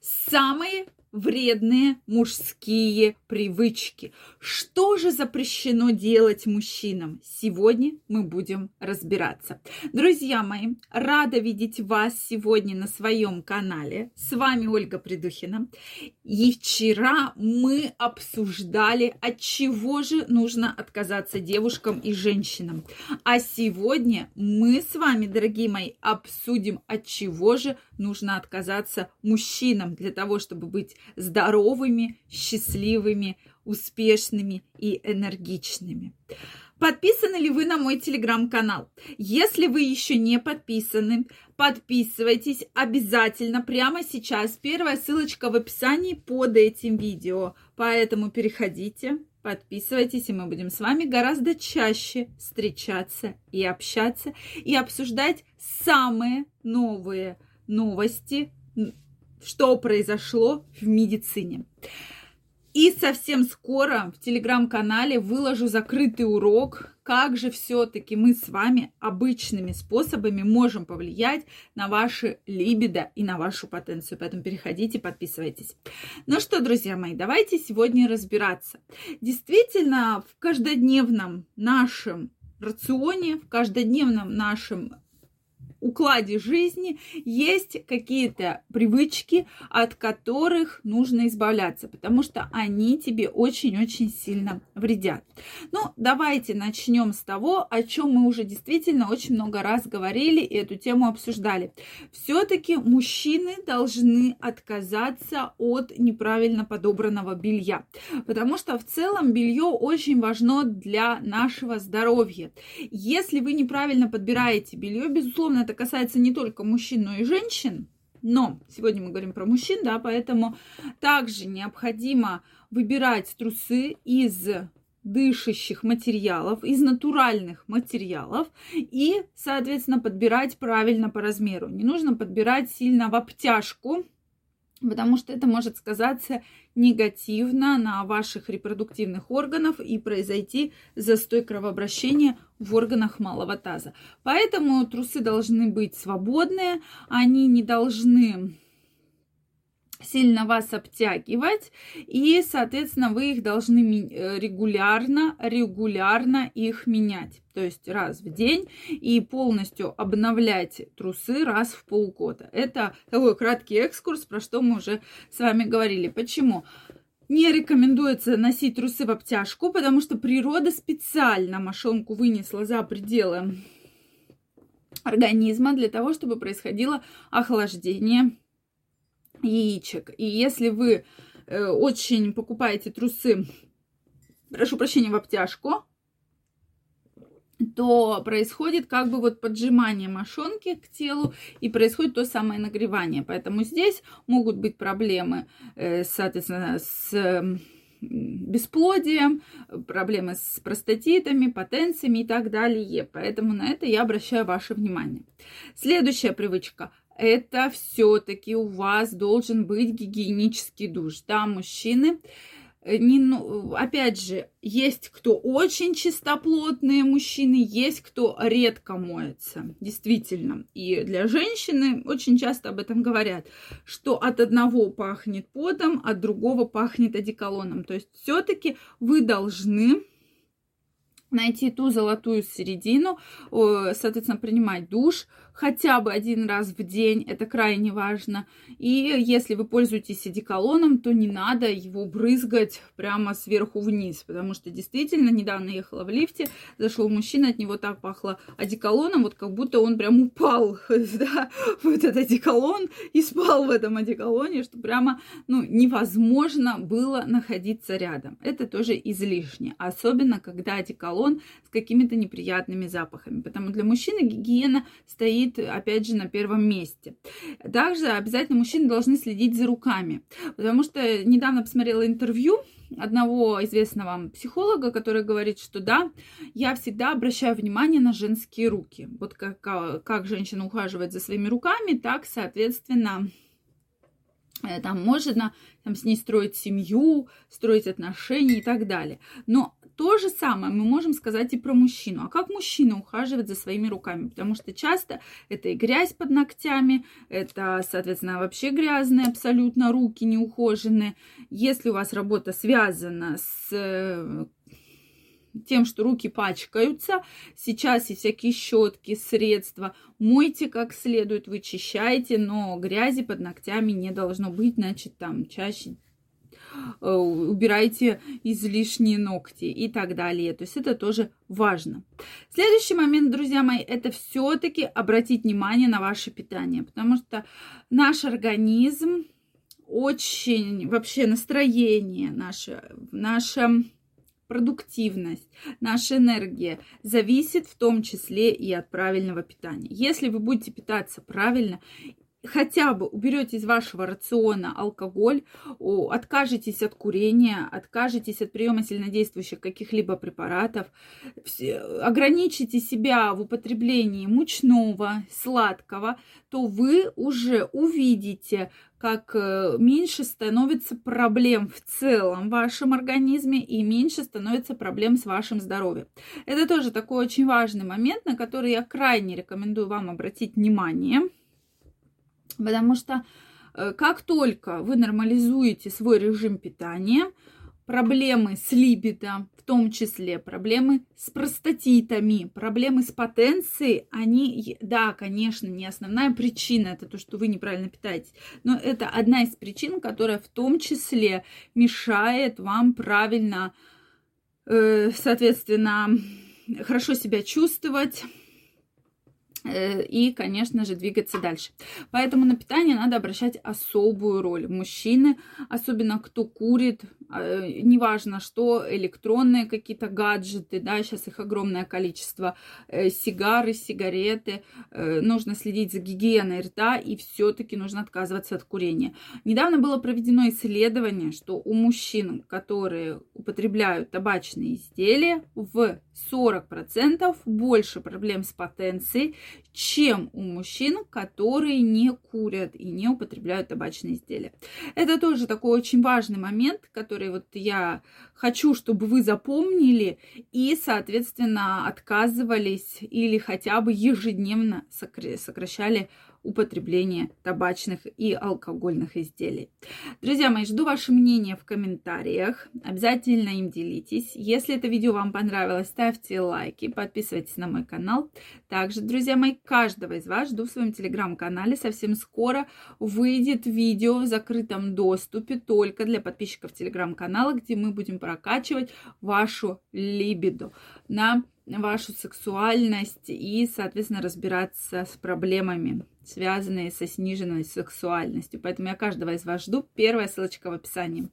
Самые вредные мужские привычки. Что же запрещено делать мужчинам? Сегодня мы будем разбираться. Друзья мои, рада видеть вас сегодня на своем канале. С вами Ольга Придухина. И вчера мы обсуждали, от чего же нужно отказаться девушкам и женщинам. А сегодня мы с вами, дорогие мои, обсудим, от чего же нужно отказаться мужчинам для того, чтобы быть здоровыми, счастливыми, успешными и энергичными. Подписаны ли вы на мой телеграм-канал? Если вы еще не подписаны, подписывайтесь обязательно прямо сейчас. Первая ссылочка в описании под этим видео. Поэтому переходите, подписывайтесь, и мы будем с вами гораздо чаще встречаться и общаться, и обсуждать самые новые новости, что произошло в медицине. И совсем скоро в телеграм-канале выложу закрытый урок, как же все-таки мы с вами обычными способами можем повлиять на ваши либидо и на вашу потенцию. Поэтому переходите, подписывайтесь. Ну что, друзья мои, давайте сегодня разбираться. Действительно, в каждодневном нашем рационе, в каждодневном нашем укладе жизни есть какие-то привычки, от которых нужно избавляться, потому что они тебе очень-очень сильно вредят. Ну, давайте начнем с того, о чем мы уже действительно очень много раз говорили и эту тему обсуждали. Все-таки мужчины должны отказаться от неправильно подобранного белья, потому что в целом белье очень важно для нашего здоровья. Если вы неправильно подбираете белье, безусловно, это касается не только мужчин, но и женщин. Но сегодня мы говорим про мужчин, да, поэтому также необходимо выбирать трусы из дышащих материалов, из натуральных материалов и, соответственно, подбирать правильно по размеру. Не нужно подбирать сильно в обтяжку, потому что это может сказаться негативно на ваших репродуктивных органах и произойти застой кровообращения в органах малого таза. Поэтому трусы должны быть свободные, они не должны сильно вас обтягивать, и, соответственно, вы их должны э, регулярно, регулярно их менять. То есть раз в день и полностью обновлять трусы раз в полгода. Это такой краткий экскурс, про что мы уже с вами говорили. Почему? Не рекомендуется носить трусы в обтяжку, потому что природа специально мошонку вынесла за пределы организма для того, чтобы происходило охлаждение яичек. И если вы э, очень покупаете трусы, прошу прощения, в обтяжку, то происходит как бы вот поджимание мошонки к телу и происходит то самое нагревание. Поэтому здесь могут быть проблемы, э, соответственно, с бесплодием, проблемы с простатитами, потенциями и так далее. Поэтому на это я обращаю ваше внимание. Следующая привычка это все-таки у вас должен быть гигиенический душ. Да, мужчины, э, не, ну, опять же, есть кто очень чистоплотные мужчины, есть кто редко моется, действительно. И для женщины очень часто об этом говорят, что от одного пахнет потом, от другого пахнет одеколоном. То есть все-таки вы должны найти ту золотую середину, соответственно, принимать душ хотя бы один раз в день, это крайне важно. И если вы пользуетесь одеколоном, то не надо его брызгать прямо сверху вниз, потому что действительно недавно ехала в лифте, зашел мужчина, от него так пахло одеколоном, вот как будто он прям упал да, в этот одеколон и спал в этом одеколоне, что прямо ну, невозможно было находиться рядом. Это тоже излишне, особенно когда одеколон с какими-то неприятными запахами. Потому для мужчины гигиена стоит, опять же, на первом месте. Также обязательно мужчины должны следить за руками. Потому что недавно посмотрела интервью одного известного психолога, который говорит, что да, я всегда обращаю внимание на женские руки. Вот как, как женщина ухаживает за своими руками, так, соответственно, э, там можно там, с ней строить семью, строить отношения и так далее. Но то же самое мы можем сказать и про мужчину. А как мужчина ухаживает за своими руками? Потому что часто это и грязь под ногтями, это, соответственно, вообще грязные абсолютно руки неухоженные. Если у вас работа связана с э, тем, что руки пачкаются. Сейчас и всякие щетки, средства. Мойте как следует, вычищайте, но грязи под ногтями не должно быть, значит, там чаще убирайте излишние ногти и так далее. То есть это тоже важно. Следующий момент, друзья мои, это все-таки обратить внимание на ваше питание, потому что наш организм очень вообще настроение наше, наше продуктивность, наша энергия зависит в том числе и от правильного питания. Если вы будете питаться правильно, хотя бы уберете из вашего рациона алкоголь, откажетесь от курения, откажетесь от приема сильнодействующих каких-либо препаратов, ограничите себя в употреблении мучного, сладкого, то вы уже увидите, как э, меньше становится проблем в целом в вашем организме и меньше становится проблем с вашим здоровьем. Это тоже такой очень важный момент, на который я крайне рекомендую вам обратить внимание – Потому что э, как только вы нормализуете свой режим питания, проблемы с либидо, в том числе проблемы с простатитами, проблемы с потенцией, они, да, конечно, не основная причина, это то, что вы неправильно питаетесь, но это одна из причин, которая в том числе мешает вам правильно, э, соответственно, хорошо себя чувствовать, и, конечно же, двигаться дальше. Поэтому на питание надо обращать особую роль. Мужчины, особенно кто курит, неважно что, электронные какие-то гаджеты, да, сейчас их огромное количество, э, сигары, сигареты, э, нужно следить за гигиеной рта и все-таки нужно отказываться от курения. Недавно было проведено исследование, что у мужчин, которые употребляют табачные изделия, в 40% больше проблем с потенцией, чем у мужчин, которые не курят и не употребляют табачные изделия. Это тоже такой очень важный момент, который вот я хочу, чтобы вы запомнили и, соответственно, отказывались или хотя бы ежедневно сокращали употребления табачных и алкогольных изделий. Друзья мои, жду ваше мнение в комментариях. Обязательно им делитесь. Если это видео вам понравилось, ставьте лайки, подписывайтесь на мой канал. Также, друзья мои, каждого из вас жду в своем телеграм-канале. Совсем скоро выйдет видео в закрытом доступе только для подписчиков телеграм-канала, где мы будем прокачивать вашу либидо на вашу сексуальность и, соответственно, разбираться с проблемами, связанные со сниженной сексуальностью. Поэтому я каждого из вас жду. Первая ссылочка в описании.